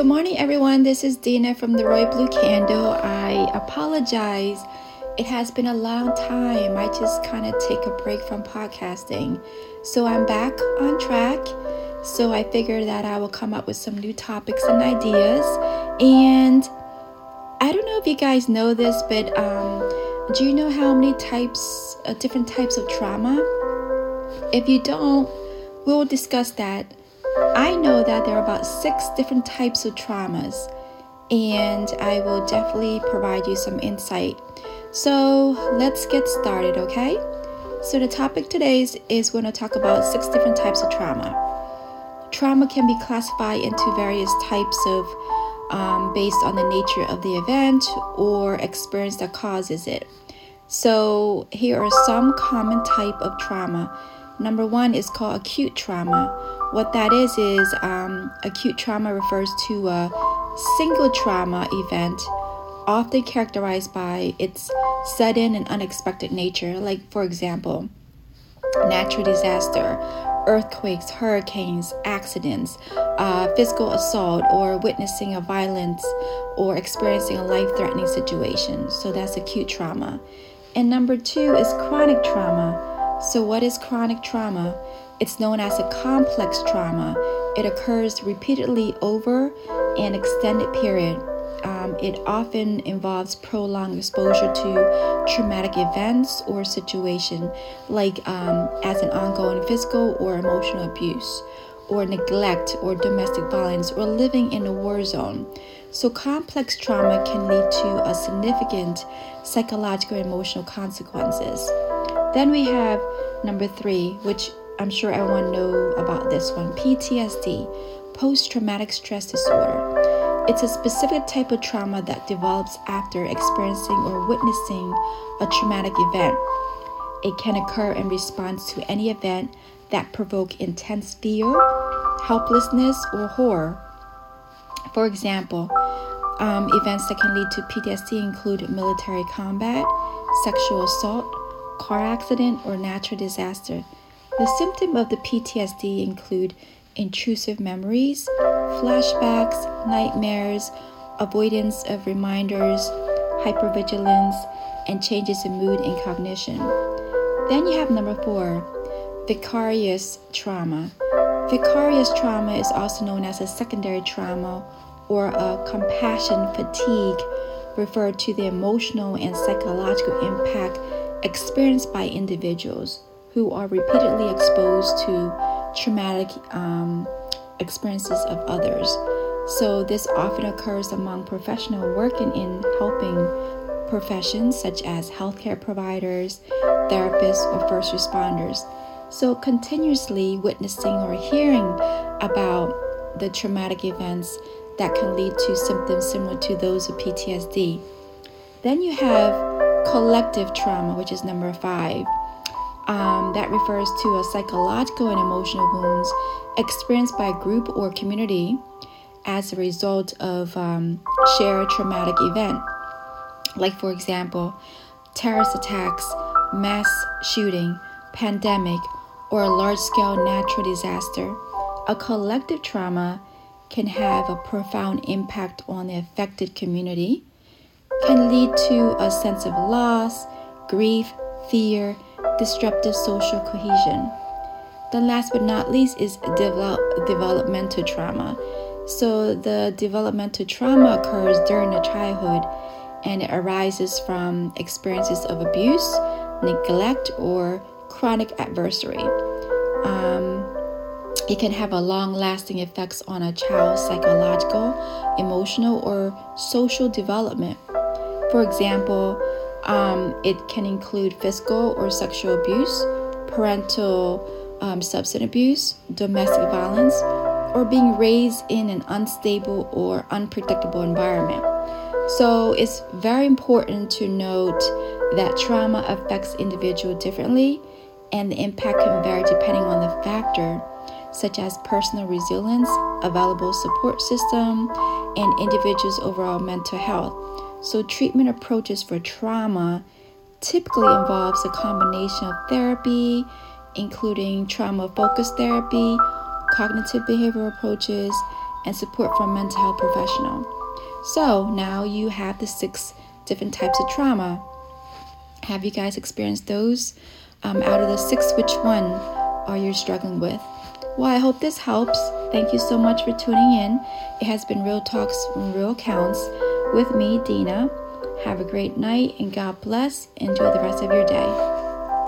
Good morning, everyone. This is Dina from the Roy Blue Candle. I apologize. It has been a long time. I just kind of take a break from podcasting. So I'm back on track. So I figured that I will come up with some new topics and ideas. And I don't know if you guys know this, but um, do you know how many types, uh, different types of trauma? If you don't, we'll discuss that I know that there are about six different types of traumas, and I will definitely provide you some insight. So let's get started, okay? So, the topic today is, is going to talk about six different types of trauma. Trauma can be classified into various types of um, based on the nature of the event or experience that causes it. So, here are some common type of trauma. Number one is called acute trauma what that is is um, acute trauma refers to a single trauma event, often characterized by its sudden and unexpected nature, like, for example, natural disaster, earthquakes, hurricanes, accidents, uh, physical assault, or witnessing a violence or experiencing a life threatening situation. So that's acute trauma. And number two is chronic trauma. So, what is chronic trauma? It's known as a complex trauma. It occurs repeatedly over an extended period. Um, it often involves prolonged exposure to traumatic events or situation, like um, as an ongoing physical or emotional abuse, or neglect or domestic violence, or living in a war zone. So, complex trauma can lead to a significant psychological and emotional consequences. Then we have number three, which I'm sure everyone know about this one PTSD, post traumatic stress disorder. It's a specific type of trauma that develops after experiencing or witnessing a traumatic event. It can occur in response to any event that provoke intense fear, helplessness, or horror. For example, um, events that can lead to PTSD include military combat, sexual assault, car accident, or natural disaster. The symptoms of the PTSD include intrusive memories, flashbacks, nightmares, avoidance of reminders, hypervigilance, and changes in mood and cognition. Then you have number four, vicarious trauma. Vicarious trauma is also known as a secondary trauma or a compassion fatigue, referred to the emotional and psychological impact experienced by individuals who are repeatedly exposed to traumatic um, experiences of others. So, this often occurs among professionals working in helping professions such as healthcare providers, therapists, or first responders. So, continuously witnessing or hearing about the traumatic events that can lead to symptoms similar to those of PTSD. Then you have collective trauma, which is number five. Um, that refers to a psychological and emotional wounds experienced by a group or community as a result of um, shared traumatic event. Like, for example, terrorist attacks, mass shooting, pandemic, or a large scale natural disaster. A collective trauma can have a profound impact on the affected community, can lead to a sense of loss, grief, fear, disruptive social cohesion. Then, last but not least, is develop, developmental trauma. So, the developmental trauma occurs during the childhood and it arises from experiences of abuse, neglect, or chronic adversity. Um, it can have a long lasting effects on a child's psychological, emotional, or social development. For example, um, it can include physical or sexual abuse, parental um, substance abuse, domestic violence, or being raised in an unstable or unpredictable environment. So it's very important to note that trauma affects individual differently and the impact can vary depending on the factor such as personal resilience, available support system, and individual's overall mental health. So, treatment approaches for trauma typically involves a combination of therapy, including trauma focused therapy, cognitive behavioral approaches, and support from mental health professional. So now you have the six different types of trauma. Have you guys experienced those? Um, out of the six, which one are you struggling with? Well, I hope this helps. Thank you so much for tuning in. It has been Real Talks from Real Counts with me, Dina. Have a great night and God bless. Enjoy the rest of your day.